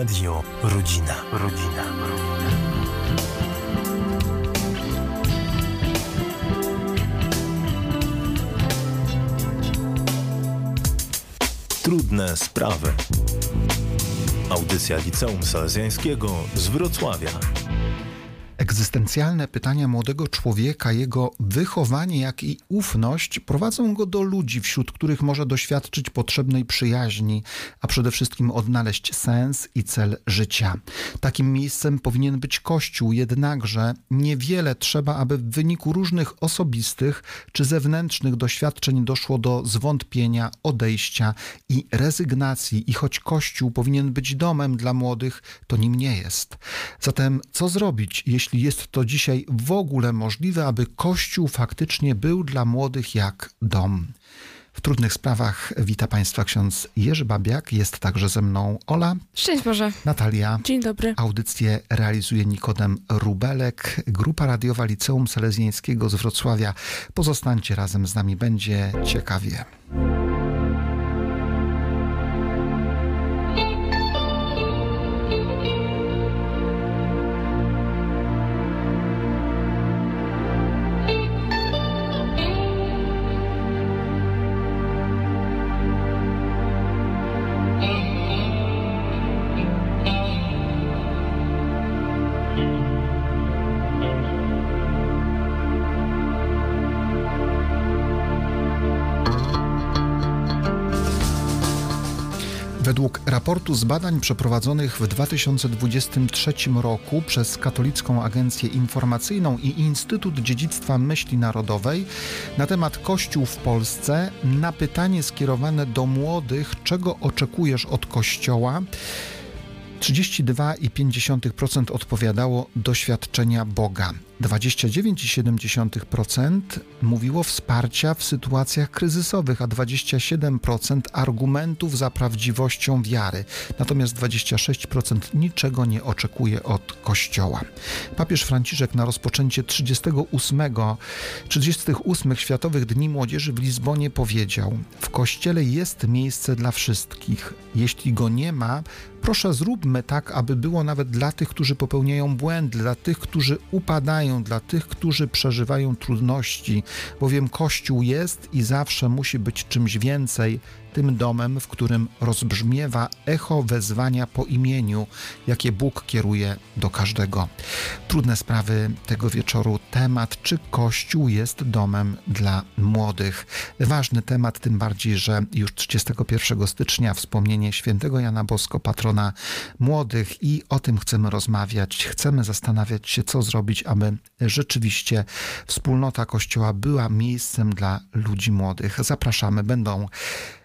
Radio Rodzina. Rodzina. Trudne sprawy. Audycja Liceum Salezjańskiego z Wrocławia. Egzystencjalne pytania młodego człowieka, jego wychowanie, jak i ufność prowadzą go do ludzi, wśród których może doświadczyć potrzebnej przyjaźni, a przede wszystkim odnaleźć sens i cel życia. Takim miejscem powinien być Kościół, jednakże niewiele trzeba, aby w wyniku różnych osobistych czy zewnętrznych doświadczeń doszło do zwątpienia, odejścia i rezygnacji. I choć Kościół powinien być domem dla młodych, to nim nie jest. Zatem co zrobić, jeśli jest to dzisiaj w ogóle możliwe, aby Kościół faktycznie był dla młodych jak dom. W trudnych sprawach wita Państwa ksiądz Jerzy Babiak. Jest także ze mną Ola. Szczęść Boże. Natalia. Dzień dobry. Audycję realizuje Nikodem Rubelek, grupa radiowa Liceum Selezjańskiego z Wrocławia. Pozostańcie razem z nami, będzie ciekawie. Z badań przeprowadzonych w 2023 roku przez Katolicką Agencję Informacyjną i Instytut Dziedzictwa Myśli Narodowej na temat Kościół w Polsce, na pytanie skierowane do młodych, czego oczekujesz od Kościoła, 32,5% odpowiadało doświadczenia Boga. 29,7% mówiło wsparcia w sytuacjach kryzysowych, a 27% argumentów za prawdziwością wiary. Natomiast 26% niczego nie oczekuje od Kościoła. Papież Franciszek na rozpoczęcie 38, 38 Światowych Dni Młodzieży w Lizbonie powiedział: W Kościele jest miejsce dla wszystkich. Jeśli go nie ma, proszę zróbmy tak, aby było nawet dla tych, którzy popełniają błędy, dla tych, którzy upadają dla tych, którzy przeżywają trudności, bowiem Kościół jest i zawsze musi być czymś więcej tym domem, w którym rozbrzmiewa echo wezwania po imieniu, jakie Bóg kieruje do każdego. Trudne sprawy tego wieczoru. Temat, czy Kościół jest domem dla młodych. Ważny temat, tym bardziej, że już 31 stycznia wspomnienie świętego Jana Bosko, patrona młodych i o tym chcemy rozmawiać. Chcemy zastanawiać się, co zrobić, aby rzeczywiście wspólnota Kościoła była miejscem dla ludzi młodych. Zapraszamy, będą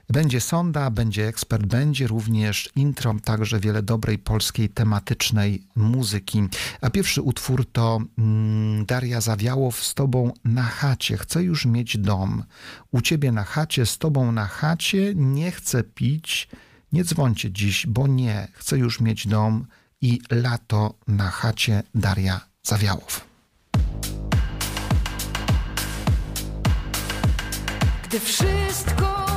będzie sonda, będzie ekspert, będzie również intro, także wiele dobrej polskiej tematycznej muzyki. A pierwszy utwór to mm, Daria Zawiałow z Tobą na chacie. Chcę już mieć dom. U Ciebie na chacie, z Tobą na chacie. Nie chcę pić. Nie dzwońcie dziś, bo nie. Chcę już mieć dom i lato na chacie Daria Zawiałow. Gdy wszystko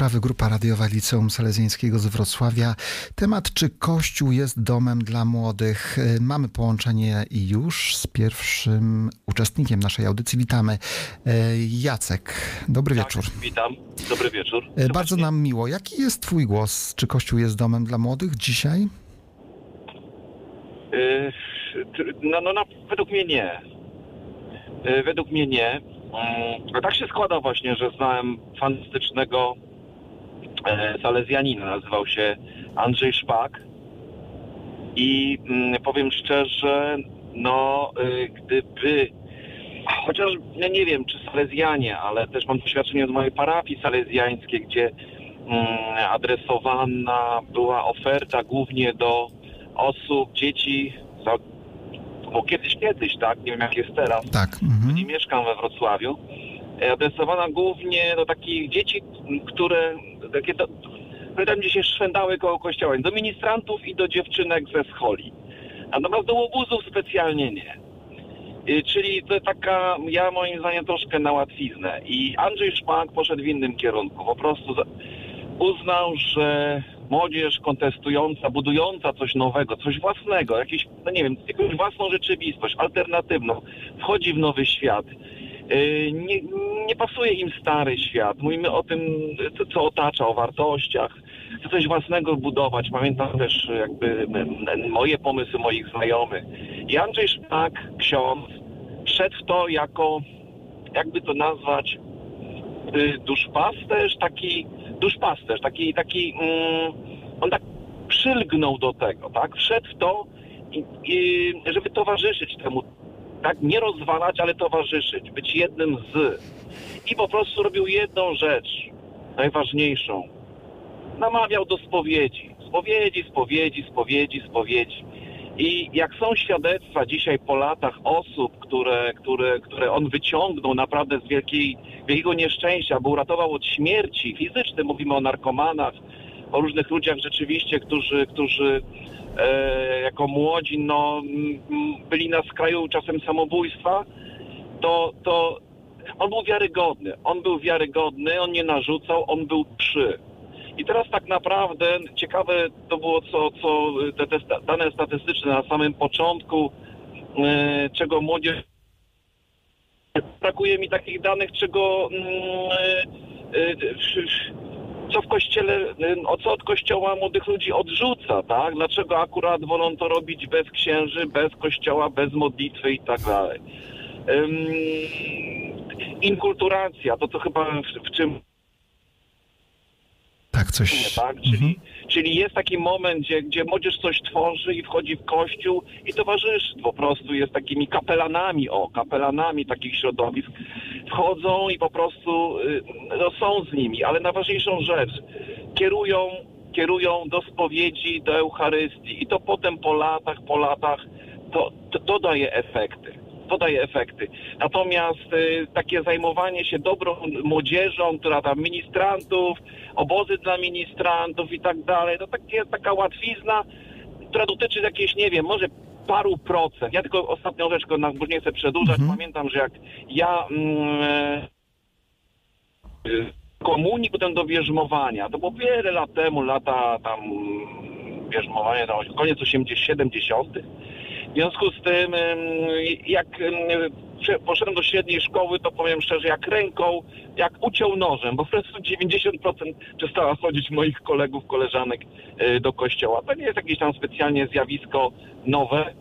sprawy Grupa Radiowa Liceum Salezjańskiego z Wrocławia. Temat, czy Kościół jest domem dla młodych. E, Mamy połączenie i już z pierwszym uczestnikiem naszej audycji. Witamy. E, Jacek, dobry wieczór. Tak, witam. Dobry wieczór. E, Bardzo nam miło. Jaki jest Twój głos? Czy Kościół jest domem dla młodych dzisiaj? Y, No, no, no według mnie nie. Y, Według mnie nie. Mm, a Tak się składa właśnie, że znałem fantastycznego salezjanina. Nazywał się Andrzej Szpak. I mm, powiem szczerze, no y, gdyby chociaż ja nie wiem, czy salezjanie, ale też mam doświadczenie z mojej parafii salezjańskiej, gdzie mm, adresowana była oferta głównie do osób, dzieci, za, bo kiedyś, kiedyś, tak, nie wiem jak jest teraz, Tak. Mhm. nie mieszkam we Wrocławiu, e, adresowana głównie do takich dzieci, które, takie do, które tam gdzieś się szwędały koło kościoła, do ministrantów i do dziewczynek ze scholi. Natomiast do łobuzów specjalnie nie. Y, Czyli to taka, ja moim zdaniem troszkę na łatwiznę. I Andrzej Szpak poszedł w innym kierunku. Po prostu uznał, że młodzież kontestująca, budująca coś nowego, coś własnego, jakieś, no nie wiem, jakąś własną rzeczywistość, alternatywną, wchodzi w nowy świat. Yy, Nie, nie pasuje im stary świat. Mówimy o tym, co, otacza, o wartościach. Chce coś własnego budować. Pamiętam też jakby moje pomysły moich znajomych. I Andrzej Szpak, ksiądz, wszedł w to jako, jakby to nazwać, y, duszpasterz, taki duszpasterz, taki, taki mm, on tak przylgnął do tego, tak? Wszedł w to, i, i, żeby towarzyszyć temu, tak? Nie rozwalać, ale towarzyszyć, być jednym z. I po prostu robił jedną rzecz, najważniejszą. Namawiał do spowiedzi. Spowiedzi, spowiedzi, spowiedzi, spowiedzi. I jak są świadectwa dzisiaj po latach osób, które, które, które on wyciągnął naprawdę z wielkiej, wielkiego nieszczęścia, bo uratował od śmierci fizycznej, mówimy o narkomanach, o różnych ludziach rzeczywiście, którzy, którzy jako młodzi no, byli na skraju czasem samobójstwa, to, to on był wiarygodny. On był wiarygodny, on nie narzucał, on był przy. I teraz tak naprawdę ciekawe to było, co, co te, te dane statystyczne na samym początku, e, czego młodzież. Brakuje mi takich danych, czego. mm, e, e, co w kościele, e, o co od kościoła młodych ludzi odrzuca, tak? Dlaczego akurat wolą to robić bez księży, bez kościoła, bez modlitwy i tak dalej. Inkulturacja, to co chyba w, w czym Tak, coś. tak? Mhm. Czyli, czyli jest taki moment, gdzie, gdzie młodzież coś tworzy i wchodzi w kościół i towarzyszy po prostu, jest takimi kapelanami, o, kapelanami takich środowisk. Wchodzą i po prostu y, no, są z nimi, ale najważniejszą rzecz, kierują, kierują do spowiedzi, do Eucharystii i to potem po latach, po latach to, to, to daje efekty. To daje efekty. Natomiast y, takie zajmowanie się dobrą młodzieżą, która tam ministrantów, obozy dla ministrantów i tak dalej, to takie, taka łatwizna, która dotyczy jakiejś, nie wiem, może paru procent. Ja tylko ostatnią rzecz, na- bo nie chcę przedłużać, Mhm. pamiętam, że jak ja mm, komunii potem do bierzmowania, to było wiele lat temu, lata tam bierzmowania, tam koniec 80 70 w związku z tym, ym, jak poszedłem do średniej szkoły, to powiem szczerze, jak ręką, jak uciął nożem, bo po prostu 90% przestała chodzić moich kolegów, koleżanek y, do kościoła. To nie jest jakieś tam specjalnie zjawisko nowe,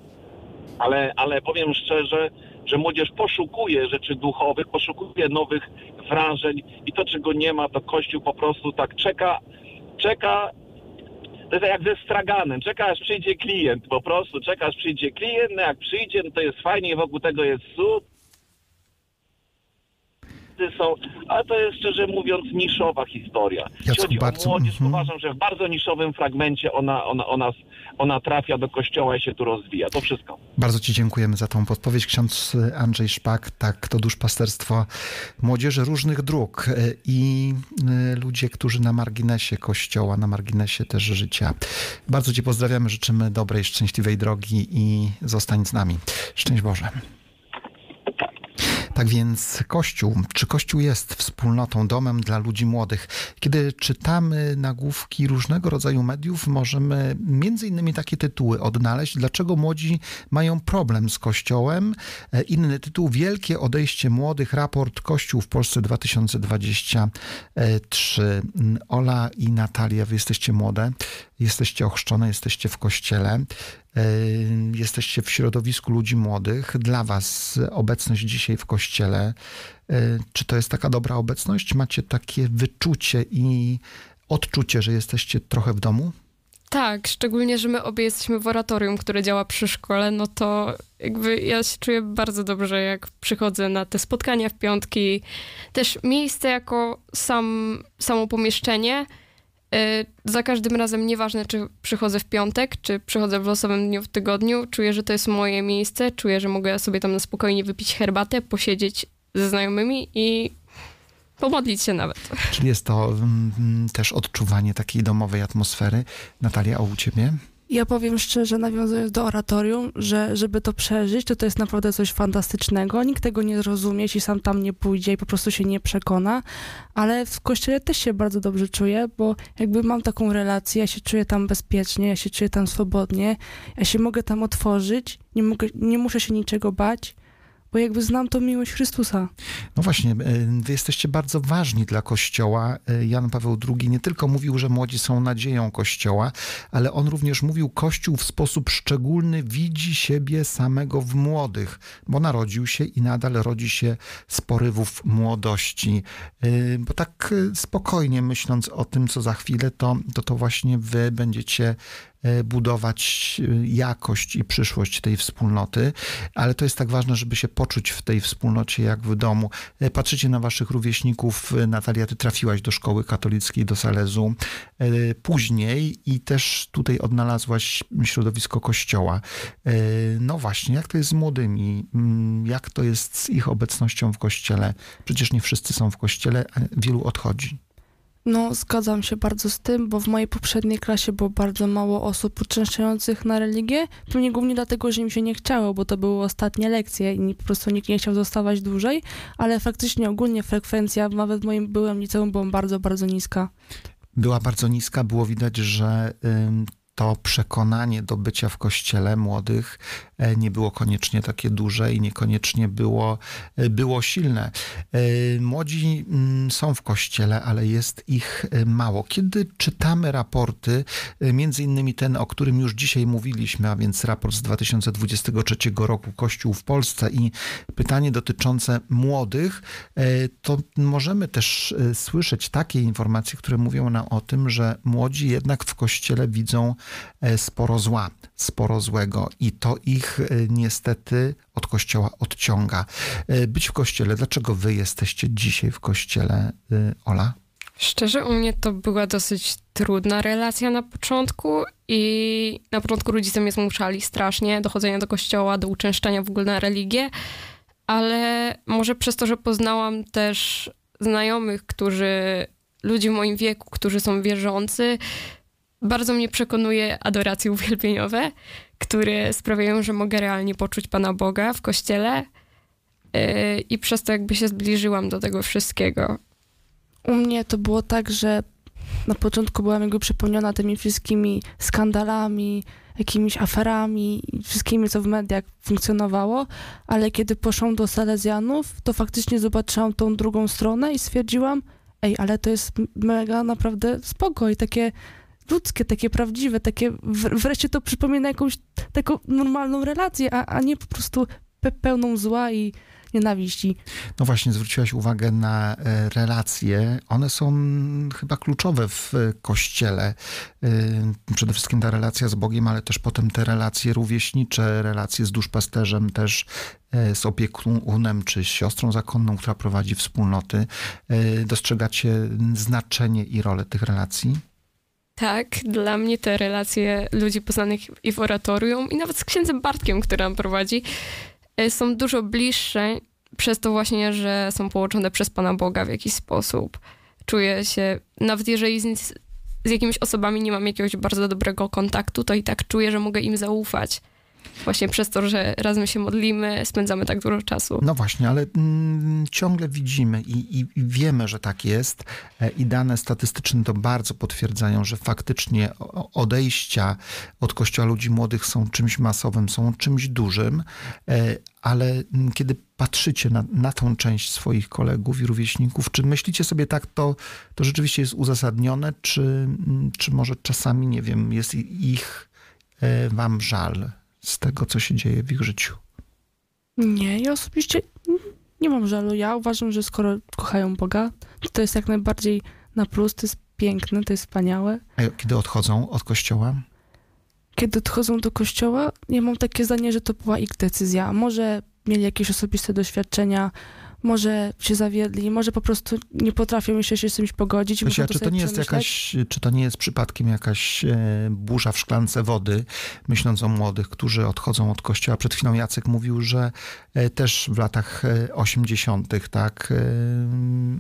ale, ale powiem szczerze, że młodzież poszukuje rzeczy duchowych, poszukuje nowych wrażeń i to, czego nie ma, to Kościół po prostu tak czeka, czeka to jest jak ze straganem. Czeka aż przyjdzie klient, po prostu czeka aż przyjdzie klient, no jak przyjdzie, no to jest fajnie, wokół tego jest Są, ale to jest szczerze mówiąc niszowa historia. Jeśli Jacku, chodzi bardzo- o młodzież, mhm. uważam, że w bardzo niszowym fragmencie ona, ona, ona, ona trafia do kościoła i się tu rozwija. To wszystko. Bardzo Ci dziękujemy za tą podpowiedź. Ksiądz Andrzej Szpak, tak, to duszpasterstwo młodzieży różnych dróg e, i e, ludzie, którzy na marginesie kościoła, na marginesie też życia. Bardzo Ci pozdrawiamy, życzymy dobrej, szczęśliwej drogi i zostań z nami. Szczęść Boże. Tak więc Kościół, czy Kościół jest wspólnotą, domem dla ludzi młodych? Kiedy czytamy nagłówki różnego rodzaju mediów, możemy między innymi takie tytuły odnaleźć. Dlaczego młodzi mają problem z Kościołem? E, Inny tytuł, Wielkie odejście młodych, raport Kościół w Polsce 2023. Ola i Natalia, wy jesteście młode, jesteście ochrzczone, jesteście w Kościele. E, Jesteście w środowisku ludzi młodych. Dla Was obecność dzisiaj w kościele, e, czy to jest taka dobra obecność? Macie takie wyczucie i odczucie, że jesteście trochę w domu? Tak, szczególnie, że my obie jesteśmy w oratorium, które działa przy szkole, no to jakby ja się czuję bardzo dobrze, jak przychodzę na te spotkania w piątki. Też miejsce jako sam, samo pomieszczenie. Y, Za każdym razem, nieważne czy przychodzę w piątek, czy przychodzę w losowym dniu w tygodniu, czuję, że to jest moje miejsce, czuję, że mogę sobie tam na spokojnie wypić herbatę, posiedzieć ze znajomymi i pomodlić się nawet. Czyli jest to mm, też odczuwanie takiej domowej atmosfery. Natalia, a u ciebie? Ja powiem szczerze, nawiązując do oratorium, że żeby to przeżyć, to to jest naprawdę coś fantastycznego. Nikt tego nie zrozumie, jeśli sam tam nie pójdzie i po prostu się nie przekona, ale w kościele też się bardzo dobrze czuję, bo jakby mam taką relację, ja się czuję tam bezpiecznie, ja się czuję tam swobodnie, ja się mogę tam otworzyć, nie, mogę, nie muszę się niczego bać, bo jakby znam tą miłość Chrystusa. No właśnie, y, wy jesteście bardzo ważni dla Kościoła. Y, Jan Paweł II nie tylko mówił, że młodzi są nadzieją Kościoła, ale on również mówił, Kościół w sposób szczególny widzi siebie samego w młodych, bo narodził się i nadal rodzi się z porywów młodości. Y, Bo tak spokojnie myśląc o tym, co za chwilę, to to, to właśnie wy będziecie budować y, jakość i przyszłość tej wspólnoty, ale to jest tak ważne, żeby się poczuć w tej wspólnocie jak w domu. Y, Patrzycie na waszych rówieśników. Natalia, ty trafiłaś do szkoły katolickiej, do Salezu później i też tutaj odnalazłaś środowisko kościoła. No właśnie, jak to jest z młodymi? Mm, Jak to jest z ich obecnością w kościele? Przecież nie wszyscy są w kościele, a wielu odchodzi. No, zgadzam się bardzo z tym, bo w mojej poprzedniej klasie było bardzo mało osób uczęszczających na religię. Pewnie głównie dlatego, że im się nie chciało, bo to były ostatnie lekcje i po prostu nikt nie chciał zostawać dłużej, ale faktycznie ogólnie frekwencja, nawet w moim byłym liceum, była bardzo, bardzo niska. była bardzo niska. Było widać, że to przekonanie do bycia w kościele młodych e, nie było koniecznie takie duże i niekoniecznie było, e, było silne. E, Młodzi mm, są w kościele, ale jest ich mało. Kiedy czytamy raporty, między innymi ten, o którym już dzisiaj mówiliśmy, a więc raport z 2023 roku Kościół w Polsce i pytanie dotyczące młodych, to możemy też słyszeć takie informacje, które mówią nam o tym, że młodzi jednak w kościele widzą sporo zła, sporo złego i to ich e, niestety od kościoła odciąga. E, Być w kościele, dlaczego wy jesteście dzisiaj w kościele, e, Ola? Szczerze, u mnie to była dosyć trudna relacja na początku i na początku rodzice mnie zmuszali strasznie do chodzenia do kościoła, do uczęszczania w ogóle na religię, ale może przez to, że poznałam też znajomych, którzy, ludzi w moim wieku, którzy są wierzący, bardzo mnie przekonuje adoracje uwielbieniowe, które sprawiają, że mogę realnie poczuć Pana Boga w kościele yy, i przez to jakby się zbliżyłam do tego wszystkiego. U mnie to było tak, że na początku byłam jakby przepełniona tymi wszystkimi skandalami, jakimiś aferami i wszystkimi, co w mediach funkcjonowało, ale kiedy poszłam do Salezjanów, to faktycznie zobaczyłam tą drugą stronę i stwierdziłam, ej, ale to jest mega naprawdę spoko i takie ludzkie, takie prawdziwe, takie wreszcie to przypomina jakąś taką normalną relację, a, a nie po prostu pe- pełną zła i nienawiści. No właśnie, zwróciłaś uwagę na e, relacje. One są chyba kluczowe w e, kościele. E, Przede wszystkim ta relacja z Bogiem, ale też potem te relacje rówieśnicze, relacje z duszpasterzem, też z opiekunem czy siostrą zakonną, która prowadzi wspólnoty. Dostrzegacie znaczenie i rolę tych relacji? Tak, dla mnie te relacje ludzi poznanych i w oratorium, i nawet z księdzem Bartkiem, który nam prowadzi, e, są dużo bliższe przez to właśnie, że są połączone przez Pana Boga w jakiś sposób. Czuję się, nawet jeżeli z, z jakimiś osobami nie mam jakiegoś bardzo dobrego kontaktu, to i tak czuję, że mogę im zaufać. Właśnie przez to, że razem się modlimy, spędzamy tak dużo czasu. No właśnie, ale mm, ciągle widzimy i, i, i wiemy, że tak jest e, i dane statystyczne to bardzo potwierdzają, że faktycznie odejścia od kościoła ludzi młodych są czymś masowym, są czymś dużym, e, ale mm, kiedy patrzycie na, na tą część swoich kolegów i rówieśników, czy myślicie sobie tak, to, to rzeczywiście jest uzasadnione, czy, mm, czy może czasami, nie wiem, jest ich e, wam żal z tego, co się dzieje w ich życiu? Nie, ja osobiście nie mam żalu. Ja uważam, że skoro kochają Boga, to jest jak najbardziej na plus, to jest piękne, to jest wspaniałe. A kiedy odchodzą od kościoła? Kiedy odchodzą do kościoła, ja mam takie zdanie, że to była ich decyzja. Może mieli jakieś osobiste doświadczenia, może się zawiedli, może po prostu nie potrafią jeszcze się z czymś pogodzić. Słuchajcie, muszą a czy to nie jest jakaś, czy to nie jest przypadkiem jakaś e, burza w szklance wody, myśląc o młodych, którzy odchodzą od kościoła? Przed chwilą Jacek mówił, że e, też w latach e, 80. tak e,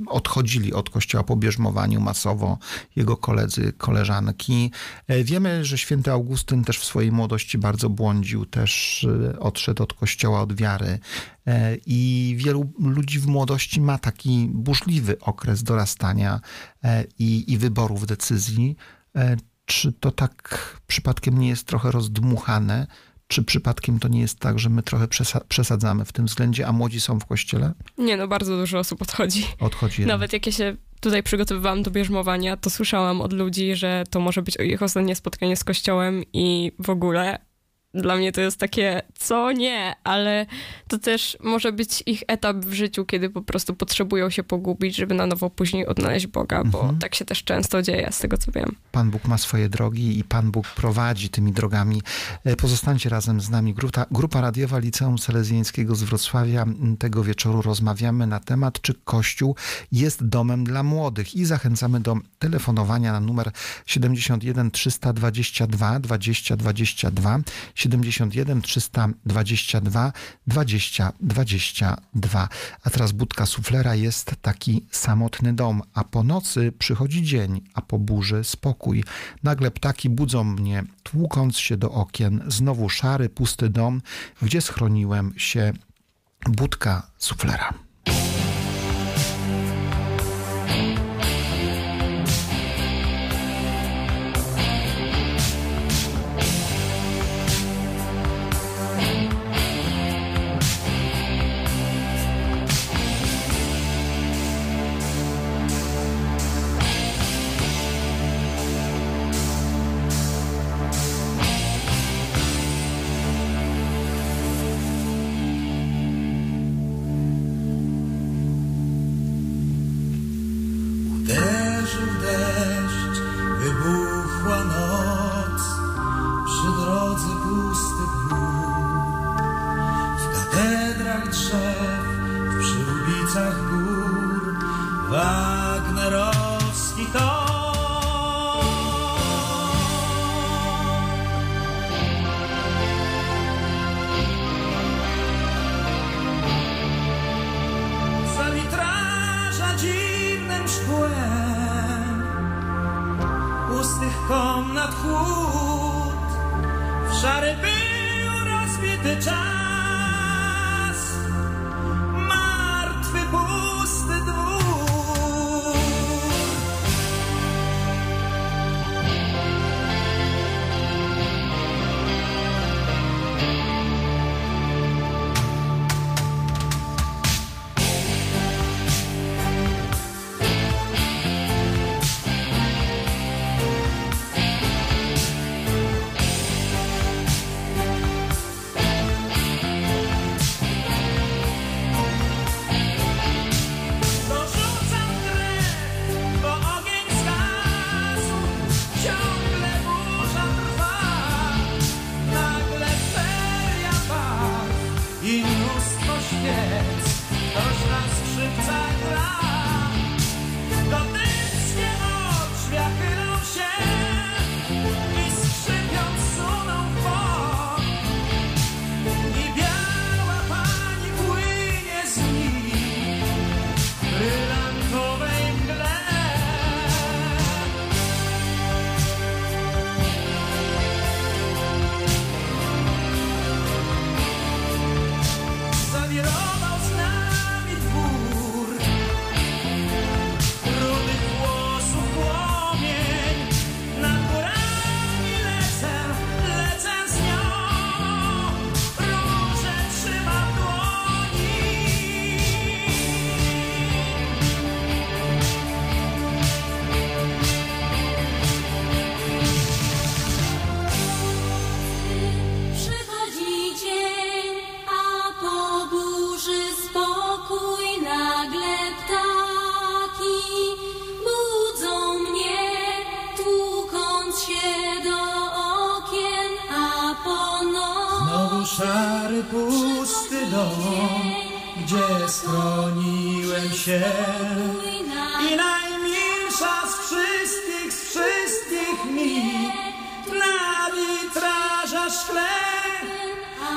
odchodzili od kościoła po bierzmowaniu masowo jego koledzy, koleżanki. E, Wiemy, że święty Augustyn też w swojej młodości bardzo błądził, też e, odszedł od kościoła, od wiary. E, I wielu ludzi w młodości ma taki burzliwy okres dorastania e, i, i wyborów decyzji. E, Czy to tak przypadkiem nie jest trochę rozdmuchane? Czy przypadkiem to nie jest tak, że my trochę przesa- przesadzamy w tym względzie, a młodzi są w kościele? Nie no, bardzo dużo osób odchodzi. Odchodzi jednak. Nawet jak ja się tutaj przygotowywałam do bierzmowania, to słyszałam od ludzi, że to może być ich ostatnie spotkanie z kościołem i w ogóle dla mnie to jest takie, co nie, ale to też może być ich etap w życiu, kiedy po prostu potrzebują się pogubić, żeby na nowo później odnaleźć Boga, bo Mhm. tak się też często dzieje, z tego co wiem. Pan Bóg ma swoje drogi i Pan Bóg prowadzi tymi drogami. E, Pozostańcie razem z nami. Grupa, grupa radiowa Liceum Salezjańskiego z Wrocławia. M, Tego wieczoru rozmawiamy na temat, czy Kościół jest domem dla młodych i zachęcamy do telefonowania na numer 71 322 20 22 71 322 20 22. A teraz budka suflera jest taki samotny dom, a po nocy przychodzi dzień, a po burzy spokój. Nagle ptaki budzą mnie, tłukąc się do okien. Znowu szary, pusty dom, gdzie schroniłem się. Budka suflera.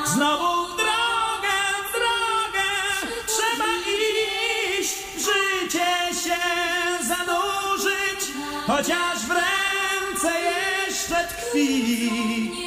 Znowu w drogę, w drogę. Trzeba iść, życie się zanurzyć, chociaż w ręce jeszcze tkwi.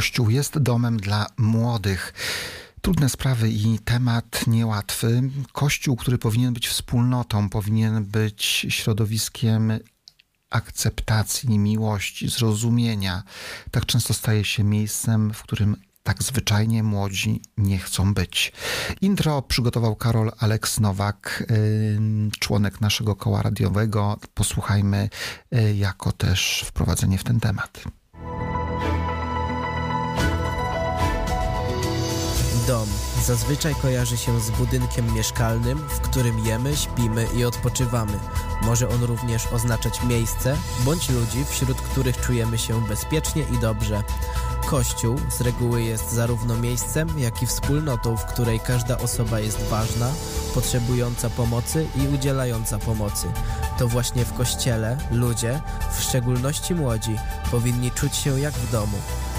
Kościół jest domem dla młodych? Trudne sprawy i temat niełatwy. Kościół, który powinien być wspólnotą, powinien być środowiskiem akceptacji, miłości, zrozumienia, tak często staje się miejscem, w którym tak zwyczajnie młodzi nie chcą być. Intro przygotował Karol Aleks Nowak, członek naszego koła radiowego. Posłuchajmy y, jako też wprowadzenie w ten temat. Dom zazwyczaj kojarzy się z budynkiem mieszkalnym, w którym jemy, śpimy i odpoczywamy. Może on również oznaczać miejsce bądź ludzi, wśród których czujemy się bezpiecznie i dobrze. Kościół z reguły jest zarówno miejscem, jak i wspólnotą, w której każda osoba jest ważna, potrzebująca pomocy i udzielająca pomocy. To właśnie w kościele ludzie, w szczególności młodzi, powinni czuć się jak w domu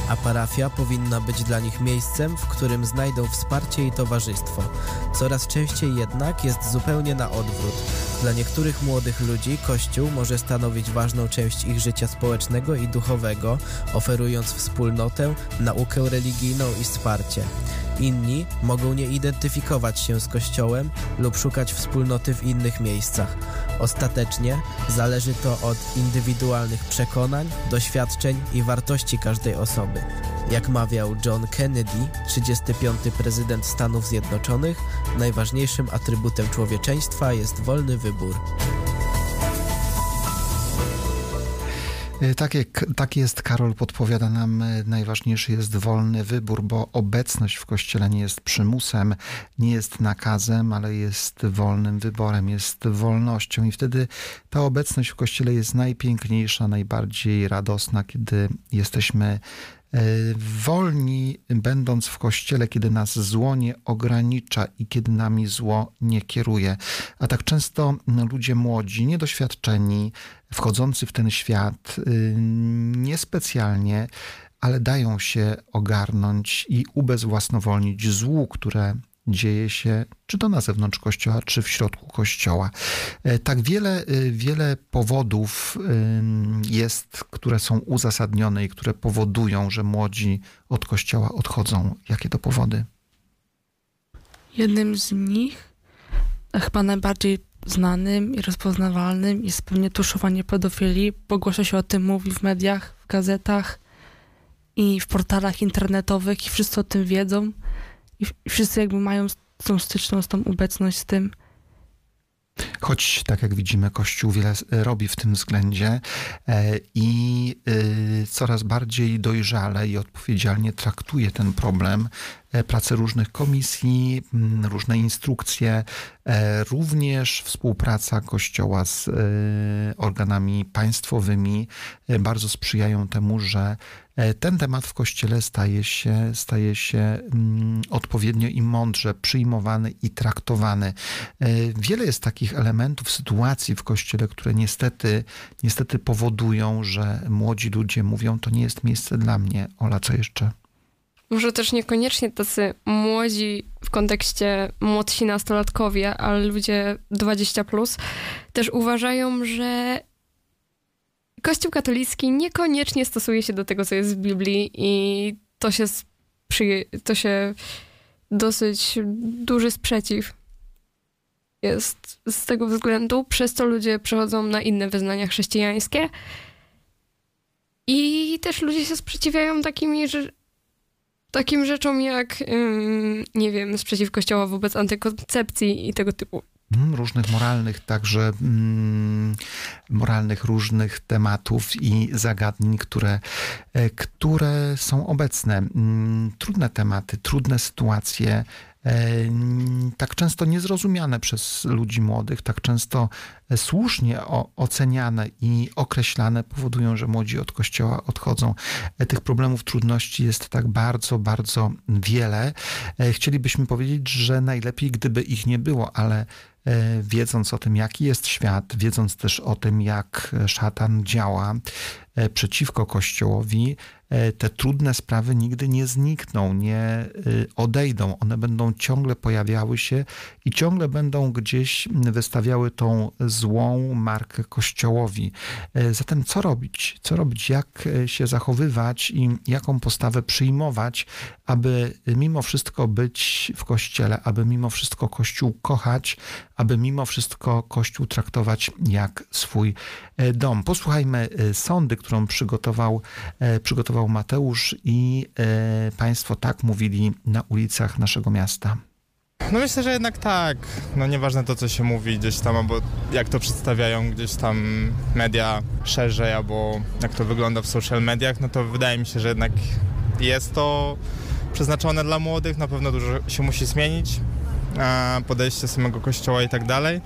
a parafia powinna być dla nich miejscem, w którym znajdą wsparcie i towarzystwo. Coraz częściej jednak jest zupełnie na odwrót. Dla niektórych młodych ludzi Kościół może stanowić ważną część ich życia społecznego i duchowego, oferując wspólnotę, naukę religijną i wsparcie. Inni mogą nie identyfikować się z Kościołem lub szukać wspólnoty w innych miejscach. Ostatecznie zależy to od indywidualnych przekonań, doświadczeń i wartości każdej osoby. Jak mawiał John Kennedy, 35. prezydent Stanów Zjednoczonych, najważniejszym atrybutem człowieczeństwa jest wolny wybór. Tak, jak, tak jest, Karol podpowiada nam, y, najważniejszy jest wolny wybór, bo obecność w kościele nie jest przymusem, nie jest nakazem, ale jest wolnym wyborem, jest wolnością. I wtedy ta obecność w kościele jest najpiękniejsza, najbardziej radosna, kiedy jesteśmy wolni, będąc w kościele, kiedy nas zło nie ogranicza i kiedy nami zło nie kieruje. A tak często ludzie młodzi, niedoświadczeni, wchodzący w ten świat, y, niespecjalnie, ale dają się ogarnąć i ubezwłasnowolnić złu, które dzieje się czy to na zewnątrz kościoła, czy w środku kościoła. E, Tak wiele, y, wiele powodów jest, które są uzasadnione i które powodują, że młodzi od kościoła odchodzą. Jakie to powody? Jednym z nich, chyba najbardziej znanym i rozpoznawalnym jest pewnie tuszowanie pedofilii, bo głośno się o tym mówi w mediach, w gazetach i w portalach internetowych i wszyscy o tym wiedzą i wszyscy jakby mają tą styczność, tą obecność z tym. Choć, tak jak widzimy, Kościół wiele s- robi w tym względzie e, i y, coraz bardziej dojrzale i odpowiedzialnie traktuje ten problem. E, Pracę różnych komisji, m, różne instrukcje, e, również współpraca Kościoła z e, organami państwowymi bardzo sprzyjają temu, że ten temat w Kościele staje się, staje się mm, odpowiednio i mądrze przyjmowany i traktowany. Wiele jest takich elementów, sytuacji w Kościele, które niestety, niestety powodują, że młodzi ludzie mówią, to nie jest miejsce dla mnie. Ola, co jeszcze? Może też niekoniecznie tacy młodzi w kontekście młodsi nastolatkowie, ale ludzie 20 plus też uważają, że Kościół katolicki niekoniecznie stosuje się do tego, co jest w Biblii i to się, to się dosyć duży sprzeciw jest z tego względu, przez co ludzie przechodzą na inne wyznania chrześcijańskie. I też ludzie się sprzeciwiają takimi, że takim rzeczom jak, nie wiem, sprzeciw Kościoła wobec antykoncepcji i tego typu. Mm, różnych moralnych, także mm, moralnych różnych tematów i zagadnień, które, e, które są obecne. Mm, Trudne tematy, trudne sytuacje, tak często niezrozumiane przez ludzi młodych, tak często e, słusznie oceniane i określane powodują, że młodzi od kościoła odchodzą. E, Tych problemów, trudności jest tak bardzo, bardzo wiele. E, Chcielibyśmy powiedzieć, że najlepiej, gdyby ich nie było, ale e, wiedząc o tym, jaki jest świat, wiedząc też o tym, jak szatan działa e, przeciwko Kościołowi, e, te trudne sprawy nigdy nie znikną, nie e, odejdą. One będą ciągle pojawiały się i ciągle będą gdzieś wystawiały tą złą markę Kościołowi. E, Zatem co robić? Co robić? Jak e, się zachowywać i jaką postawę przyjmować, aby mimo wszystko być w Kościele, aby mimo wszystko Kościół kochać, aby mimo wszystko Kościół traktować jak swój e, dom. Posłuchajmy e, sądy, którą przygotował, e, przygotował Mateusz i e, Państwo tak mówili na ulicach naszego miasta. No myślę, że jednak tak. No nieważne to, co się mówi gdzieś tam, albo jak to przedstawiają gdzieś tam media szerzej, albo jak to wygląda w social mediach, no to wydaje mi się, że jednak jest to przeznaczone dla młodych. Na pewno dużo się musi zmienić, e, podejście samego kościoła i tak dalej.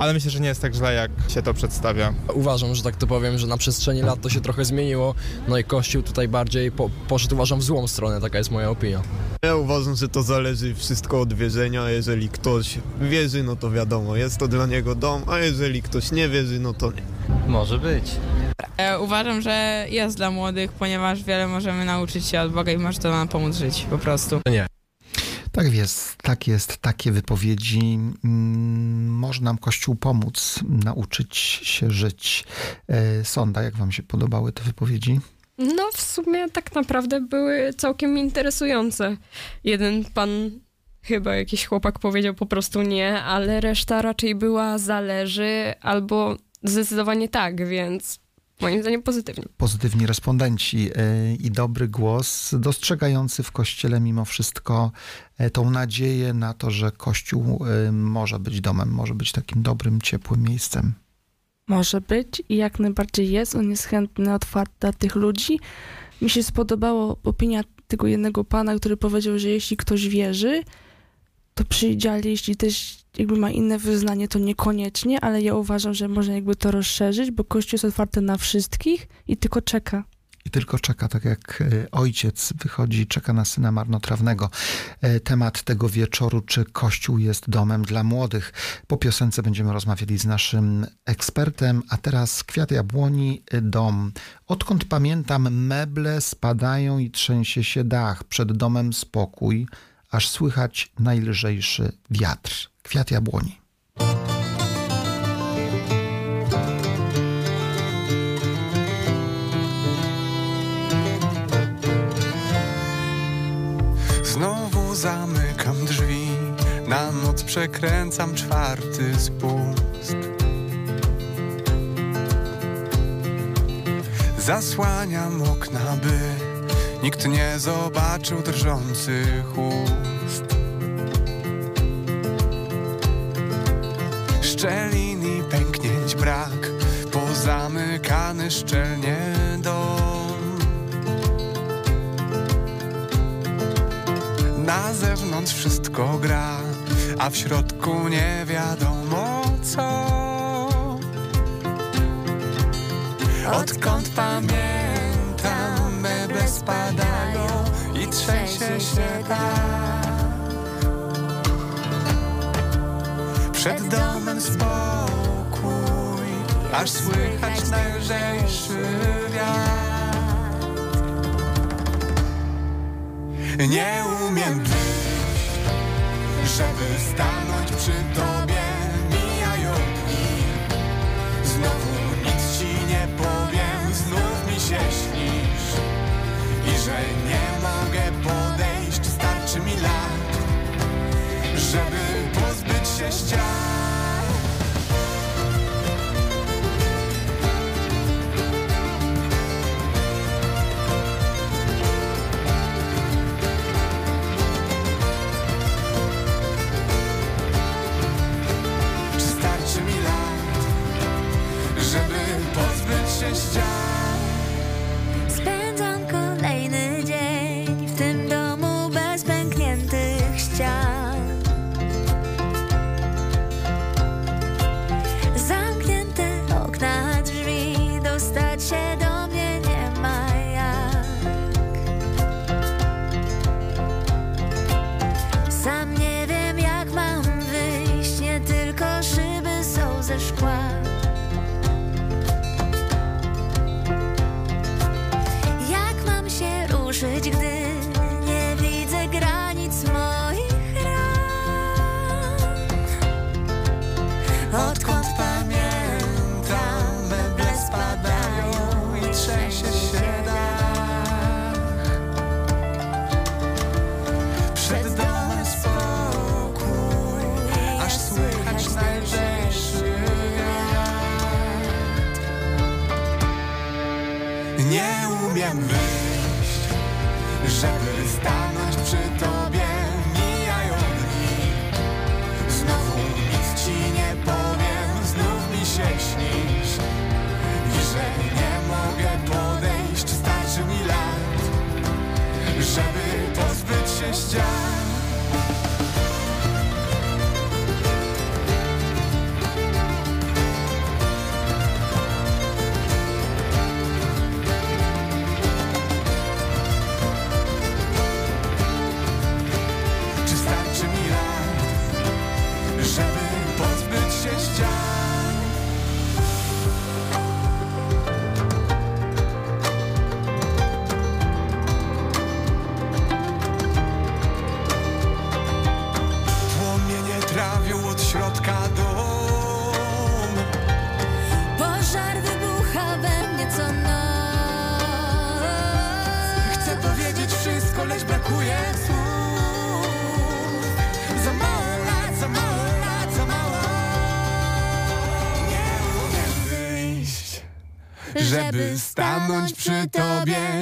Ale myślę, że nie jest tak źle, jak się to przedstawia. Uważam, że tak to powiem, że na przestrzeni lat to się trochę zmieniło, no i Kościół tutaj bardziej po, poszedł uważam w złą stronę, taka jest moja opinia. Ja uważam, że to zależy wszystko od wierzenia. Jeżeli ktoś wierzy, no to wiadomo, jest to dla niego dom, a jeżeli ktoś nie wierzy, no to nie. Może być. E, Uważam, że jest dla młodych, ponieważ wiele możemy nauczyć się od Boga i może to nam pomóc żyć po prostu. Nie. Tak jest, tak jest, takie wypowiedzi. mm, Może nam Kościół pomóc nauczyć się żyć. E, Sonda, jak wam się podobały te wypowiedzi? No, w sumie tak naprawdę były całkiem interesujące. Jeden pan, chyba jakiś chłopak powiedział po prostu nie, ale reszta raczej była zależy albo zdecydowanie tak, więc moim zdaniem pozytywnie. Pozytywni respondenci e, i dobry głos, dostrzegający w Kościele mimo wszystko e, tą nadzieję na to, że Kościół e, może być domem, może być takim dobrym, ciepłym miejscem. Może być i jak najbardziej jest. On jest chętny, otwarty dla tych ludzi. Mi się spodobało opinia tego jednego pana, który powiedział, że jeśli ktoś wierzy, to przyjdzie, ale jeśli też jakby ma inne wyznanie, to niekoniecznie, ale ja uważam, że można jakby to rozszerzyć, bo Kościół jest otwarty na wszystkich i tylko czeka. I tylko czeka, tak jak e, ojciec wychodzi, czeka na syna marnotrawnego. E, Temat tego wieczoru, czy Kościół jest domem dla młodych. Po piosence będziemy rozmawiali z naszym ekspertem, a teraz kwiat jabłoni, e, dom. Odkąd pamiętam, meble spadają i trzęsie się dach. Przed domem spokój, aż słychać najlżejszy wiatr. Kwiat jabłoni. Znowu zamykam drzwi, na noc przekręcam czwarty spust. Zasłaniam okna, by nikt nie zobaczył drżących ust. Szczelin i pęknięć brak, pozamykany szczelnie dom. Na zewnątrz wszystko gra, a w środku nie wiadomo co. Odkąd pamiętam, meble spadają i trzęsie się dach. Przed domem spokój, aż słychać najlżejszy wiatr. Nie umiem być, żeby stanąć przy tobie. Mijają dni, znowu nic ci nie powiem, znów mi się śnisz. I że szczęścia. Przy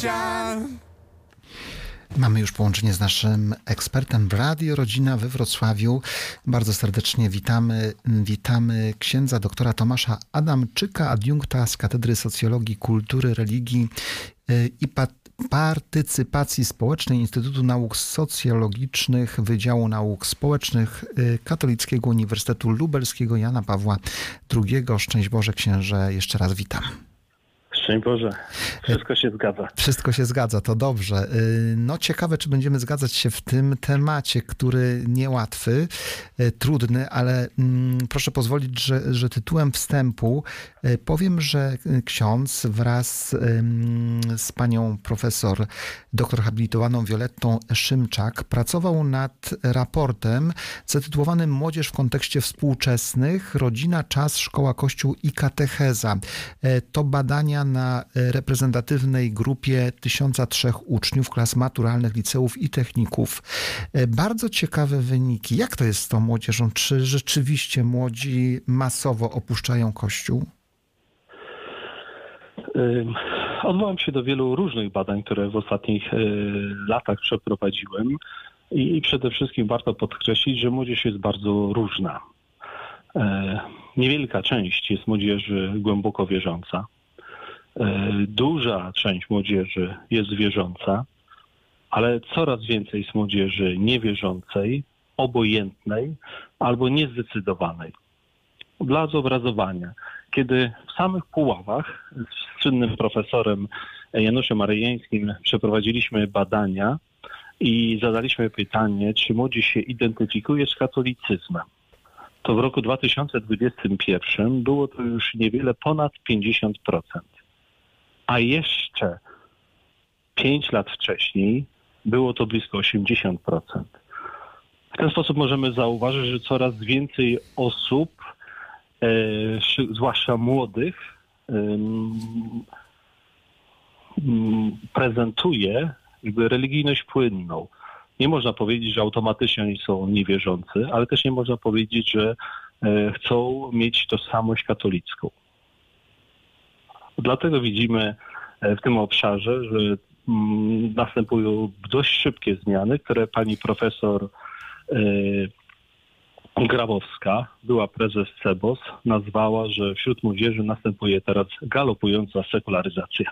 ścian. Mamy już połączenie z naszym ekspertem w Radio Rodzina we Wrocławiu. Bardzo serdecznie witamy, witamy księdza doktora Tomasza Adamczyka, adiunkta z Katedry Socjologii, Kultury, Religii y, i pa- Partycypacji Społecznej Instytutu Nauk Socjologicznych Wydziału Nauk Społecznych y, Katolickiego Uniwersytetu Lubelskiego Jana Pawła II. Szczęść Boże księże, jeszcze raz witam. Szczęść Boże. Wszystko się zgadza. Wszystko się zgadza, to dobrze. Y, No ciekawe, czy będziemy zgadzać się w tym temacie, który niełatwy, y, trudny, ale mm, proszę pozwolić, że, że tytułem wstępu y, powiem, że ksiądz wraz z panią profesor, doktor habilitowaną Violettą Szymczak pracował nad raportem zatytułowanym Młodzież w kontekście współczesnych, rodzina, czas, szkoła, kościół i katecheza. To badania na e, reprezentatywnej grupie 1003 uczniów klas maturalnych, liceów i techników. E, Bardzo ciekawe wyniki. Jak to jest z tą młodzieżą? Czy rzeczywiście młodzi masowo opuszczają kościół? Odwołam się do wielu różnych badań, które w ostatnich y, latach przeprowadziłem i i przede wszystkim warto podkreślić, że młodzież jest bardzo różna. E, Niewielka część jest młodzieży głęboko wierząca. Duża część młodzieży jest wierząca, ale coraz więcej jest młodzieży niewierzącej, obojętnej albo niezdecydowanej. Dla zobrazowania, kiedy w samych Puławach z czynnym profesorem Januszem Maryjeńskim przeprowadziliśmy badania i zadaliśmy pytanie, czy młodzież się identyfikuje z katolicyzmem, to w roku 2021 było to już niewiele ponad 50%. A jeszcze 5 lat wcześniej było to blisko 80%. W ten sposób możemy zauważyć, że coraz więcej osób, e, zwłaszcza młodych, prezentuje jakby religijność płynną. Nie można powiedzieć, że automatycznie oni są niewierzący, ale też nie można powiedzieć, że e, chcą mieć tożsamość katolicką. Dlatego widzimy e, w tym obszarze, że mm, następują dość szybkie zmiany, które pani profesor e, Grabowska, była prezes CEBOS, nazwała, że wśród młodzieży następuje teraz galopująca sekularyzacja.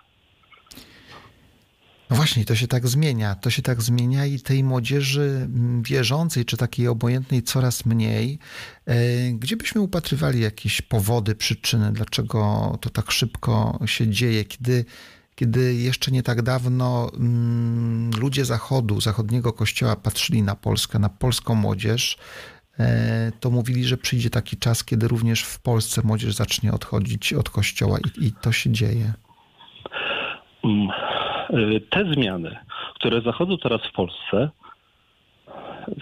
No właśnie, to się tak zmienia. To się tak zmienia i tej młodzieży mm, wierzącej, czy takiej obojętnej coraz mniej. E, gdzie byśmy upatrywali jakieś powody, przyczyny, dlaczego to tak szybko się dzieje, kiedy, kiedy jeszcze nie tak dawno mm, ludzie Zachodu, zachodniego kościoła patrzyli na Polskę, na polską młodzież, e, to mówili, że przyjdzie taki czas, kiedy również w Polsce młodzież zacznie odchodzić od kościoła i, i to się dzieje. Mm te zmiany, które zachodzą teraz w Polsce,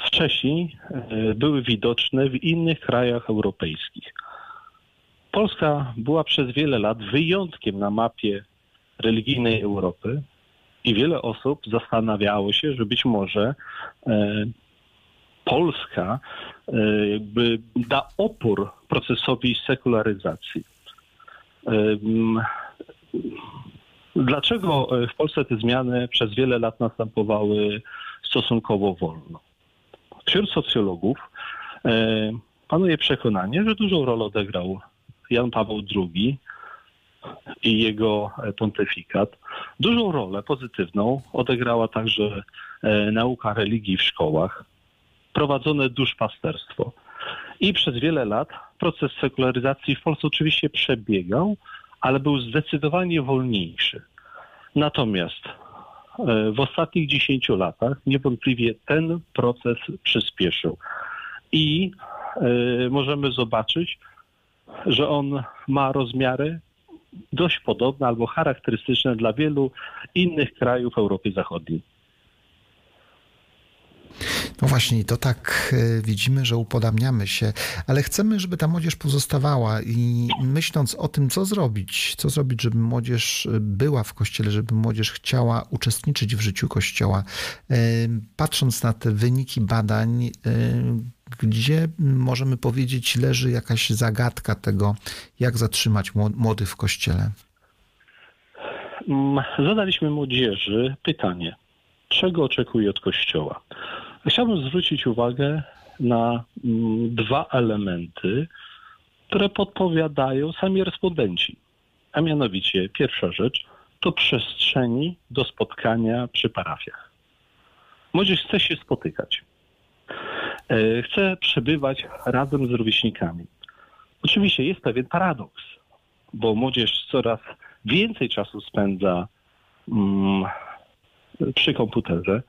wcześniej y, były widoczne w innych krajach europejskich. Polska była przez wiele lat wyjątkiem na mapie religijnej Europy i wiele osób zastanawiało się, że być może y, Polska jakby da opór procesowi sekularyzacji. Dlaczego e, w Polsce te zmiany przez wiele lat następowały stosunkowo wolno? Wśród socjologów e, panuje przekonanie, że dużą rolę odegrał Jan Paweł II i jego e, pontyfikat. Dużą rolę pozytywną odegrała także nauka religii w szkołach, prowadzone duszpasterstwo. I przez wiele lat proces sekularyzacji w Polsce oczywiście przebiegał, ale był zdecydowanie wolniejszy. Natomiast e, w ostatnich 10 latach niewątpliwie ten proces przyspieszył. I e, możemy zobaczyć, że on ma rozmiary dość podobne albo charakterystyczne dla wielu innych krajów Europy Zachodniej. No właśnie, to tak e, widzimy, że upodabniamy się, ale chcemy, żeby ta młodzież pozostawała i myśląc o tym, co zrobić, co zrobić, żeby młodzież była w kościele, żeby młodzież chciała uczestniczyć w życiu kościoła, e, patrząc na te wyniki badań, e, gdzie możemy powiedzieć, leży jakaś zagadka tego, jak zatrzymać młodych w kościele? Mm, zadaliśmy młodzieży pytanie, czego oczekuje od kościoła? Chciałbym zwrócić uwagę na mm, dwa elementy, które podpowiadają sami respondenci. A mianowicie pierwsza rzecz to przestrzeni do spotkania przy parafiach. Młodzież chce się spotykać. E, chce przebywać razem z rówieśnikami. Oczywiście jest pewien paradoks, bo młodzież coraz więcej czasu spędza mm, przy komputerze,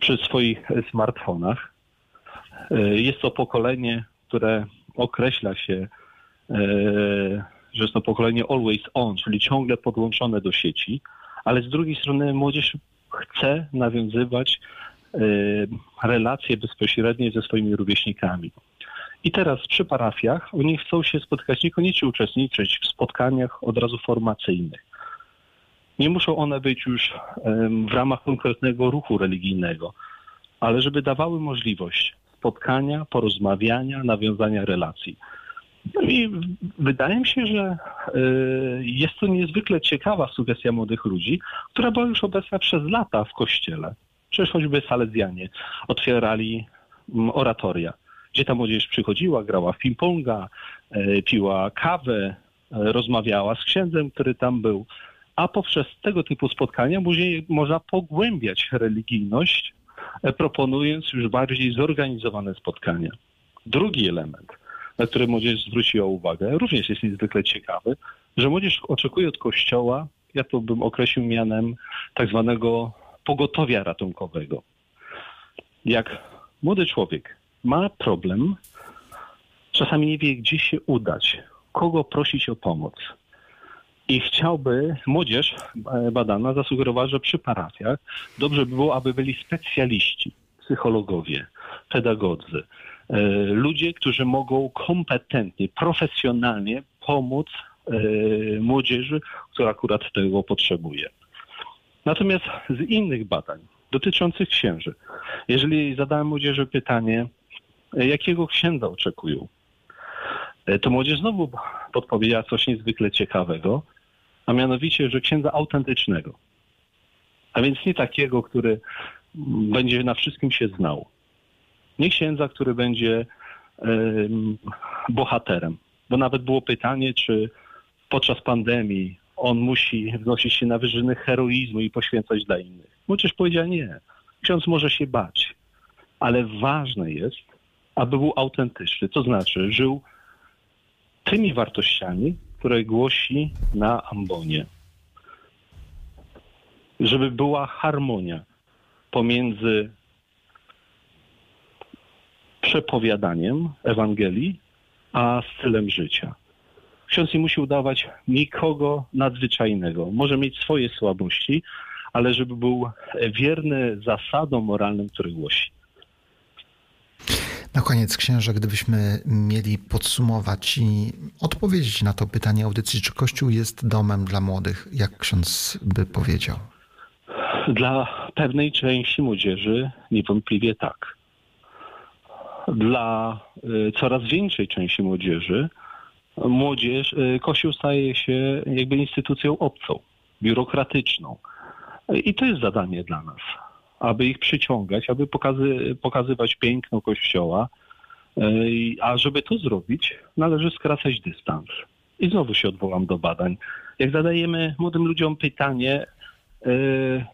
przy swoich smartfonach. E, jest to pokolenie, które określa się, e, że jest to pokolenie always on, czyli ciągle podłączone do sieci, ale z drugiej strony młodzież chce nawiązywać e, relacje bezpośrednie ze swoimi rówieśnikami. I teraz przy parafiach oni chcą się spotkać, niekoniecznie uczestniczyć w spotkaniach od razu formacyjnych nie muszą one być już w ramach konkretnego ruchu religijnego, ale żeby dawały możliwość spotkania, porozmawiania, nawiązania relacji. No I wydaje mi się, że e, jest to niezwykle ciekawa sugestia młodych ludzi, która była już obecna przez lata w kościele. Przecież choćby Salezjanie otwierali oratoria, gdzie ta młodzież przychodziła, grała w ping-ponga, e, piła kawę, e, rozmawiała z księdzem, który tam był. A poprzez tego typu spotkania później można pogłębiać religijność, e, proponując już bardziej zorganizowane spotkania. Drugi element, na który młodzież zwróciła uwagę, również jest niezwykle ciekawy, że młodzież oczekuje od Kościoła, ja to bym określił mianem tak zwanego pogotowia ratunkowego. Jak młody człowiek ma problem, czasami nie wie, gdzie się udać, kogo prosić o pomoc. I chciałby, młodzież e, badana zasugerowała, że przy parafiach dobrze by było, aby byli specjaliści, psychologowie, pedagodzy, e, ludzie, którzy mogą kompetentnie, profesjonalnie pomóc e, młodzieży, która akurat tego potrzebuje. Natomiast z innych badań dotyczących księży, jeżeli zadałem młodzieży pytanie, jakiego księdza oczekują, to młodzież znowu podpowiedziała coś niezwykle ciekawego, a mianowicie, że księdza autentycznego. A więc nie takiego, który będzie na wszystkim się znał. Nie księdza, który będzie em, bohaterem. Bo nawet było pytanie, czy podczas pandemii on musi wnosić się na wyżyny heroizmu i poświęcać dla innych. Młodzież powiedziała nie. Ksiądz może się bać, ale ważne jest, aby był autentyczny. To znaczy, żył tymi wartościami, które głosi na ambonie. Żeby była harmonia pomiędzy przepowiadaniem Ewangelii, a stylem życia. Ksiądz nie musi udawać nikogo nadzwyczajnego. Może mieć swoje słabości, ale żeby był wierny zasadom moralnym, które głosi. Na koniec, księże, gdybyśmy mieli podsumować i odpowiedzieć na to pytanie audycji, czy Kościół jest domem dla młodych, jak ksiądz by powiedział? Dla pewnej części młodzieży niewątpliwie tak. Dla y, coraz większej części młodzieży młodzież, y, Kościół staje się jakby instytucją obcą, biurokratyczną. I to jest zadanie dla nas, aby ich przyciągać, aby pokazy, pokazywać piękno Kościoła. Y, A żeby to zrobić, należy skracać dystans. I znowu się odwołam do badań. Jak zadajemy młodym ludziom pytanie, y,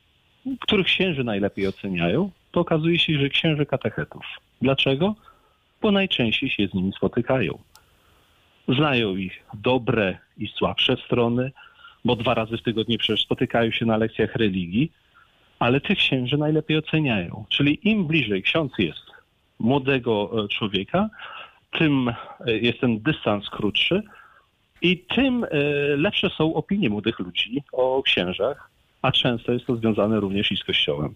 których księży najlepiej oceniają, to okazuje się, że księży katechetów. Dlaczego? Bo najczęściej się z nimi spotykają. Znają ich dobre i słabsze strony, bo dwa razy w tygodniu przecież spotykają się na lekcjach religii, ale tych księży najlepiej oceniają. Czyli im bliżej ksiądz jest młodego e, człowieka, tym e, jest ten dystans krótszy i tym e, lepsze są opinie młodych ludzi o księżach, a często jest to związane również i z Kościołem.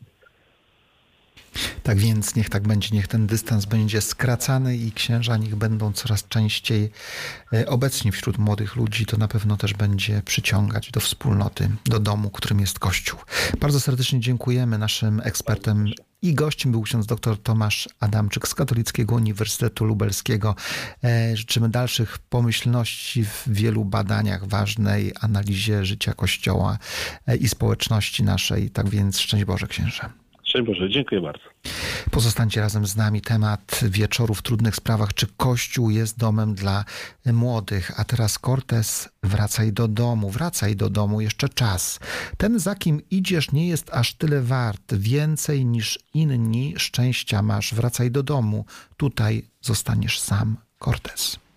Tak więc niech tak będzie, niech ten dystans będzie skracany i księża niech będą coraz częściej e, obecni wśród młodych ludzi. To na pewno też będzie przyciągać do wspólnoty, do domu, którym jest Kościół. Bardzo serdecznie dziękujemy. Naszym ekspertem i gościem był ksiądz dr Tomasz Adamczyk z Katolickiego Uniwersytetu Lubelskiego. E, Życzymy dalszych pomyślności w wielu badaniach, ważnej analizie życia Kościoła e, i społeczności naszej. Tak więc szczęść Boże księże. Szczęść Boże, dziękuję bardzo. Pozostańcie razem z nami. Temat wieczoru w trudnych sprawach. Czy Kościół jest domem dla młodych? A teraz Cortez, wracaj do domu, wracaj do domu, jeszcze czas. Ten, za kim idziesz, nie jest aż tyle wart. Więcej niż inni szczęścia masz. Wracaj do domu. Tutaj zostaniesz sam. Cortez.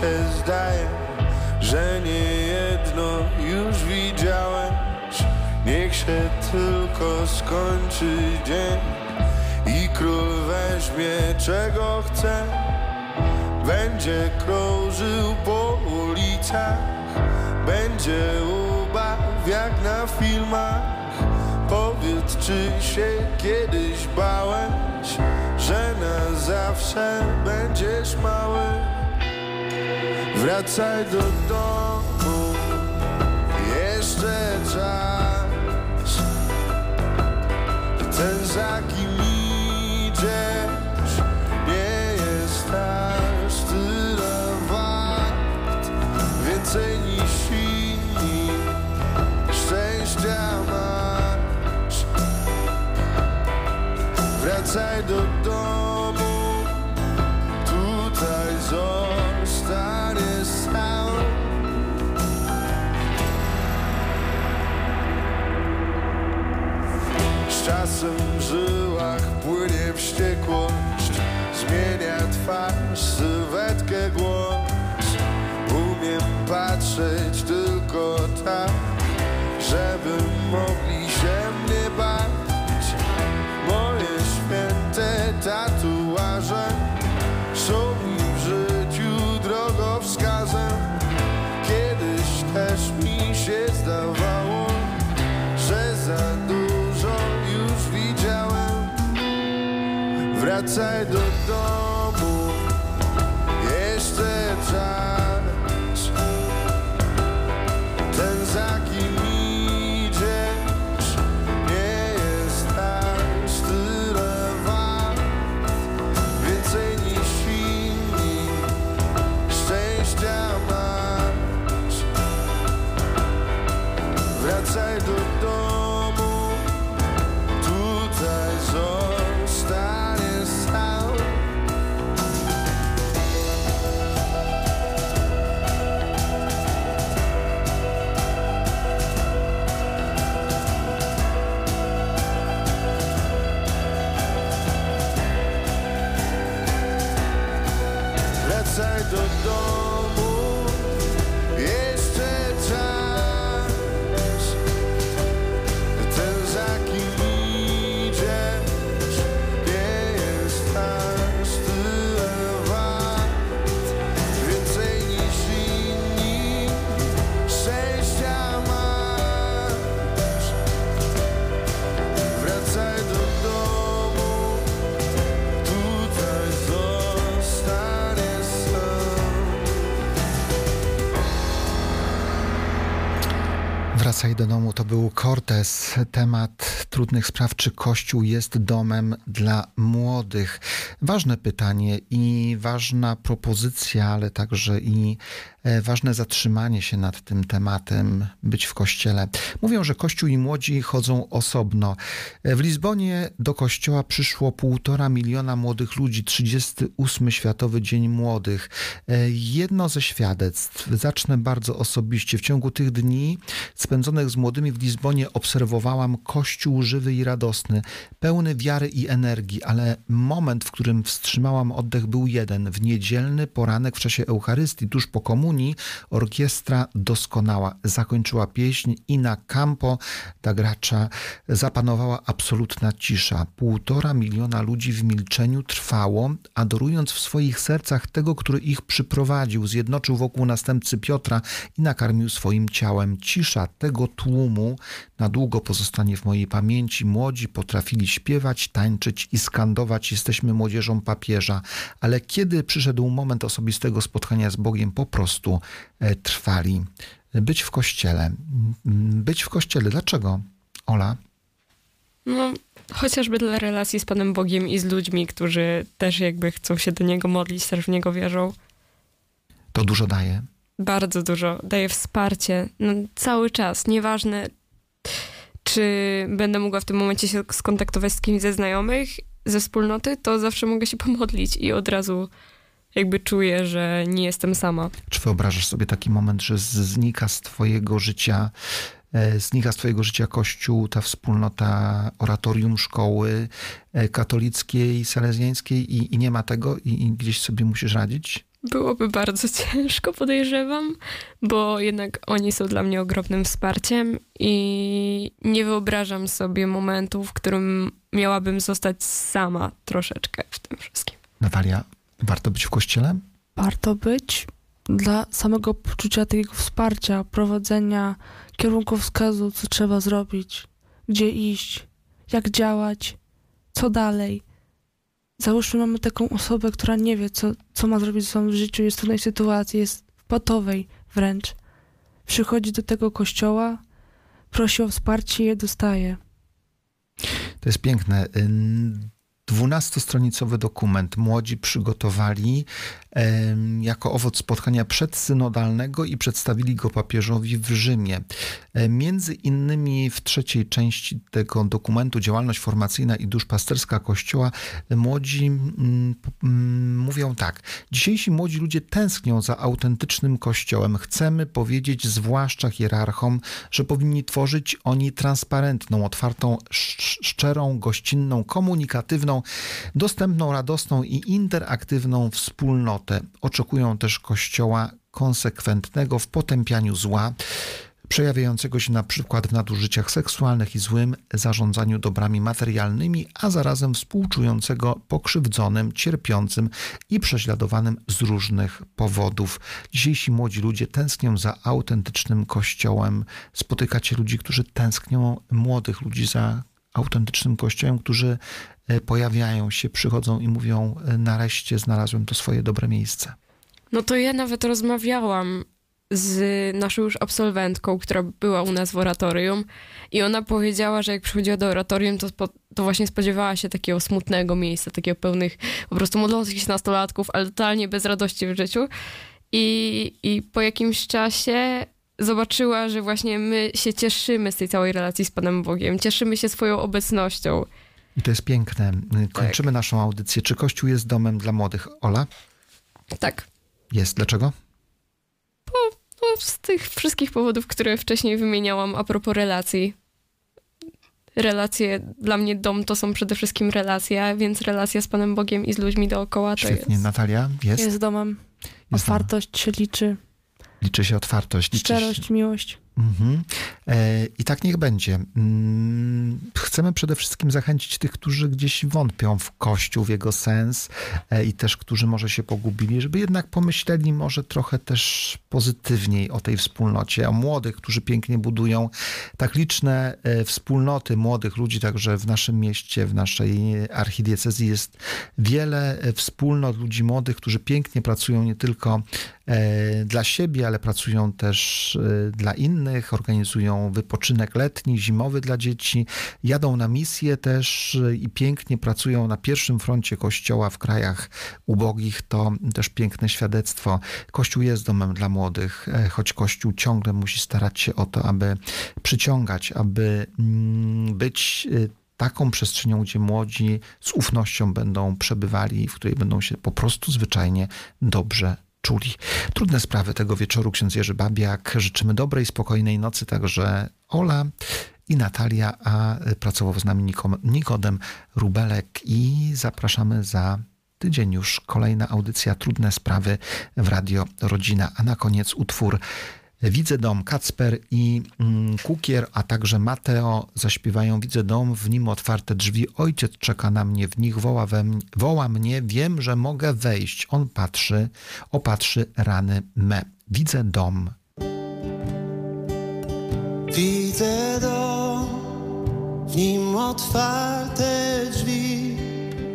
Się zdaje, że nie jedno już widziałeś. Niech się tylko skończy dzień i król weźmie czego chce. Będzie krążył po ulicach, będzie ubaw jak na filmach. Powiedz, czy się kiedyś bałeś, że na zawsze będziesz mały? Wracaj do domu, jeszcze czas. Ten za kim idziesz, nie jest aż tyle wart. Więcej niż inni szczęścia masz. Wracaj do domu. Twarz, sylwetkę, głos Umiem patrzeć tylko tak Żeby mogli się mnie bać Moje święte tatuaże Są mi w życiu drogowskazem. Kiedyś też mi się zdawało Że za dużo już widziałem. Wracaj do domu Wracaj do domu to był Cortez. Temat trudnych spraw, czy Kościół jest domem dla młodych. Ważne pytanie i ważna propozycja, ale także i e, ważne zatrzymanie się nad tym tematem, być w kościele. Mówią, że Kościół i młodzi chodzą osobno. E, W Lizbonie do kościoła przyszło półtora miliona młodych ludzi, 38 Światowy Dzień Młodych. E, Jedno ze świadectw, zacznę bardzo osobiście. W ciągu tych dni spędzonych z młodymi w Lizbonie obserwowałam Kościół żywy i radosny, pełny wiary i energii, ale moment, w którym wstrzymałam oddech był jeden. W niedzielny poranek w czasie Eucharystii, tuż po komunii, orkiestra doskonała zakończyła pieśń i na campo da Gracza zapanowała absolutna cisza. Półtora miliona ludzi w milczeniu trwało, adorując w swoich sercach tego, który ich przyprowadził, zjednoczył wokół następcy Piotra i nakarmił swoim ciałem. Cisza tego tłumu na długo pozostanie w mojej pamięci. Młodzi potrafili śpiewać, tańczyć i skandować: Jesteśmy młodzieżą papieża. Ale kiedy przyszedł moment osobistego spotkania z Bogiem, po prostu e, trwali. Być w kościele. Mm, Być w kościele. Dlaczego? Ola? No, chociażby dla relacji z Panem Bogiem i z ludźmi, którzy też jakby chcą się do Niego modlić, też w Niego wierzą. To dużo daje. Bardzo dużo. Daje wsparcie no, cały czas. Nieważne, czy będę mogła w tym momencie się skontaktować z kimś ze znajomych, ze wspólnoty, to zawsze mogę się pomodlić i od razu jakby czuję, że nie jestem sama. Czy wyobrażasz sobie taki moment, że znika z twojego życia, e, znika z twojego życia Kościół, ta wspólnota oratorium szkoły e, katolickiej, salezjańskiej i, i nie ma tego i, i gdzieś sobie musisz radzić? Byłoby bardzo ciężko, podejrzewam, bo jednak oni są dla mnie ogromnym wsparciem i nie wyobrażam sobie momentu, w którym miałabym zostać sama troszeczkę w tym wszystkim. Natalia, warto być w kościele? warto być dla samego poczucia takiego wsparcia, prowadzenia kierunkowskazu, co trzeba zrobić, gdzie iść, jak działać, co dalej. Załóżmy, mamy taką osobę, która nie wie, co, co ma zrobić w swoim życiu, jest w trudnej sytuacji, jest w patowej wręcz. Przychodzi do tego kościoła, prosi o wsparcie i je dostaje. To jest piękne. Dwunastostronicowy dokument młodzi przygotowali jako owoc spotkania przedsynodalnego i przedstawili go papieżowi w Rzymie. Między innymi w trzeciej części tego dokumentu działalność formacyjna i duszpasterska Kościoła młodzi mówią tak. Dzisiejsi młodzi ludzie tęsknią za autentycznym Kościołem. Chcemy powiedzieć zwłaszcza hierarchom, że powinni tworzyć oni transparentną, otwartą, sz- szczerą, gościnną, komunikatywną, dostępną, radosną i interaktywną wspólnotę. Oczekują też Kościoła konsekwentnego w potępianiu zła, przejawiającego się na przykład w nadużyciach seksualnych i złym zarządzaniu dobrami materialnymi, a zarazem współczującego pokrzywdzonym, cierpiącym i prześladowanym z różnych powodów. Dzisiejsi młodzi ludzie tęsknią za autentycznym kościołem. Spotykacie ludzi, którzy tęsknią, młodych ludzi za autentycznym kościołem, którzy pojawiają się, przychodzą i mówią: e, Nareszcie znalazłem to swoje dobre miejsce. No to ja nawet rozmawiałam z naszą już absolwentką, która była u nas w oratorium i ona powiedziała, że jak przychodziła do oratorium, to, spo, to właśnie spodziewała się takiego smutnego miejsca, takiego pełnych po prostu modlących się nastolatków, ale totalnie bez radości w życiu. I, I po jakimś czasie zobaczyła, że właśnie my się cieszymy z tej całej relacji z Panem Bogiem, cieszymy się swoją obecnością. I to jest piękne. Kończymy naszą audycję. Czy Kościół jest domem dla młodych? Ola? Tak. Jest. Dlaczego? No, z tych wszystkich powodów, które wcześniej wymieniałam a propos relacji. Relacje, dla mnie dom to są przede wszystkim relacje, więc relacja z Panem Bogiem i z ludźmi dookoła to Świetnie. jest... Natalia? Jest? Jest domem. Jest Otwartość się liczy. Liczy się otwartość. Liczy się... Szczerość, miłość. Mhm. E, I tak niech będzie. Mm, Chcemy przede wszystkim zachęcić tych, którzy gdzieś wątpią w Kościół, w jego sens e, i też, którzy może się pogubili, żeby jednak pomyśleli może trochę też pozytywniej o tej wspólnocie, o młodych, którzy pięknie budują tak liczne e, wspólnoty młodych ludzi, także w naszym mieście, w naszej archidiecezji jest wiele wspólnot ludzi młodych, którzy pięknie pracują nie tylko dla siebie, ale pracują też dla innych, organizują wypoczynek letni, zimowy dla dzieci, jadą na misję też e, i pięknie pracują na pierwszym froncie Kościoła w krajach ubogich. To też piękne świadectwo. Kościół jest domem dla młodych, e, choć Kościół ciągle musi starać się o to, aby przyciągać, aby mm, być e, taką przestrzenią, gdzie młodzi z ufnością będą przebywali, w której będą się po prostu zwyczajnie dobrze czuli. Trudne sprawy tego wieczoru, ksiądz Jerzy Babiak. Życzymy dobrej, spokojnej nocy także Ola i Natalia, a pracował z nami Niko- Nikodem Rubelek i zapraszamy za tydzień już kolejna audycja Trudne Sprawy w Radio Rodzina, a na koniec utwór Widzę dom, Kacper i mm, Kukier, a także Mateo zaśpiewają Widzę dom, w nim otwarte drzwi, ojciec czeka na mnie, w nich woła, we mnie, woła mnie, wiem, że mogę wejść. On patrzy, opatrzy rany me. Widzę dom. Widzę dom, w nim otwarte drzwi.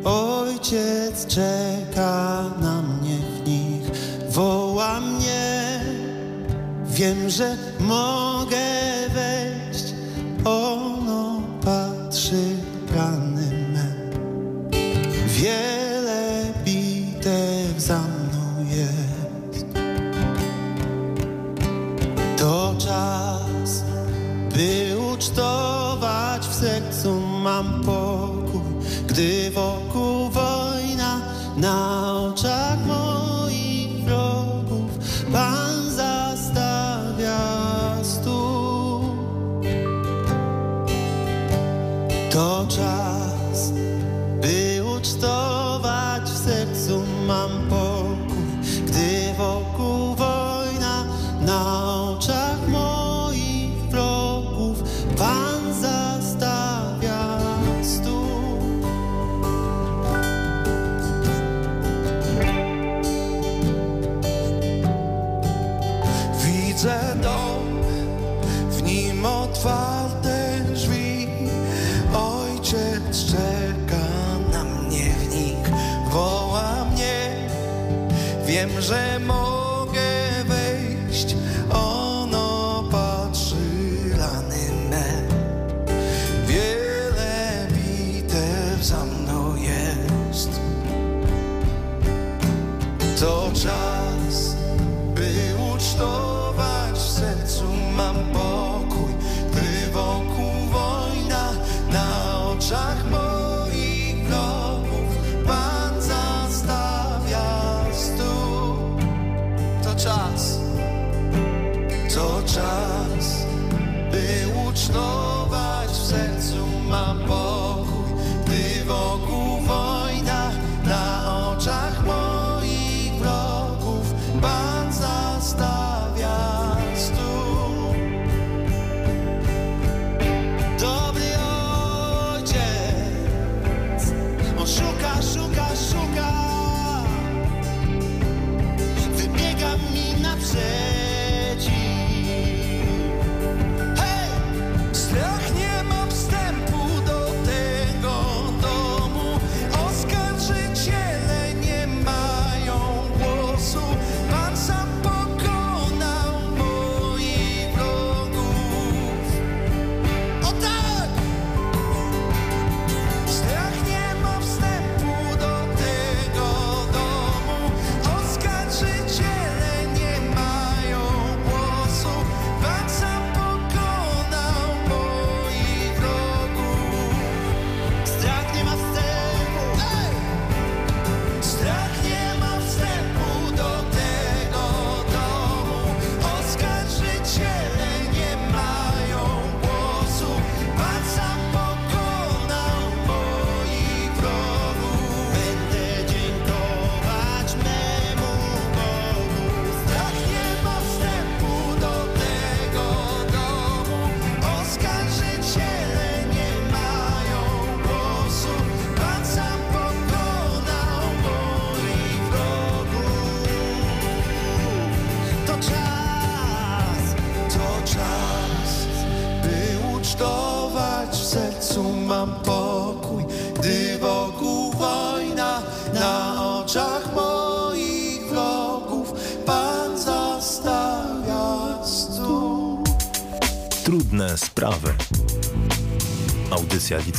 Ojciec czeka na mnie w nich, woła mnie. Wiem, że mogę wejść. Ono patrzy rany me. Wiele bitew za mną jest. To czas, by ucztować w sercu mam pokój, gdy wokół wojna na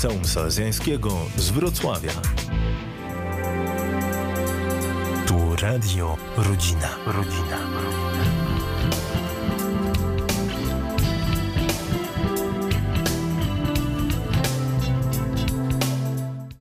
Liceum Salezjańskiego z Wrocławia. Tu Radio Rodzina. Rodzina.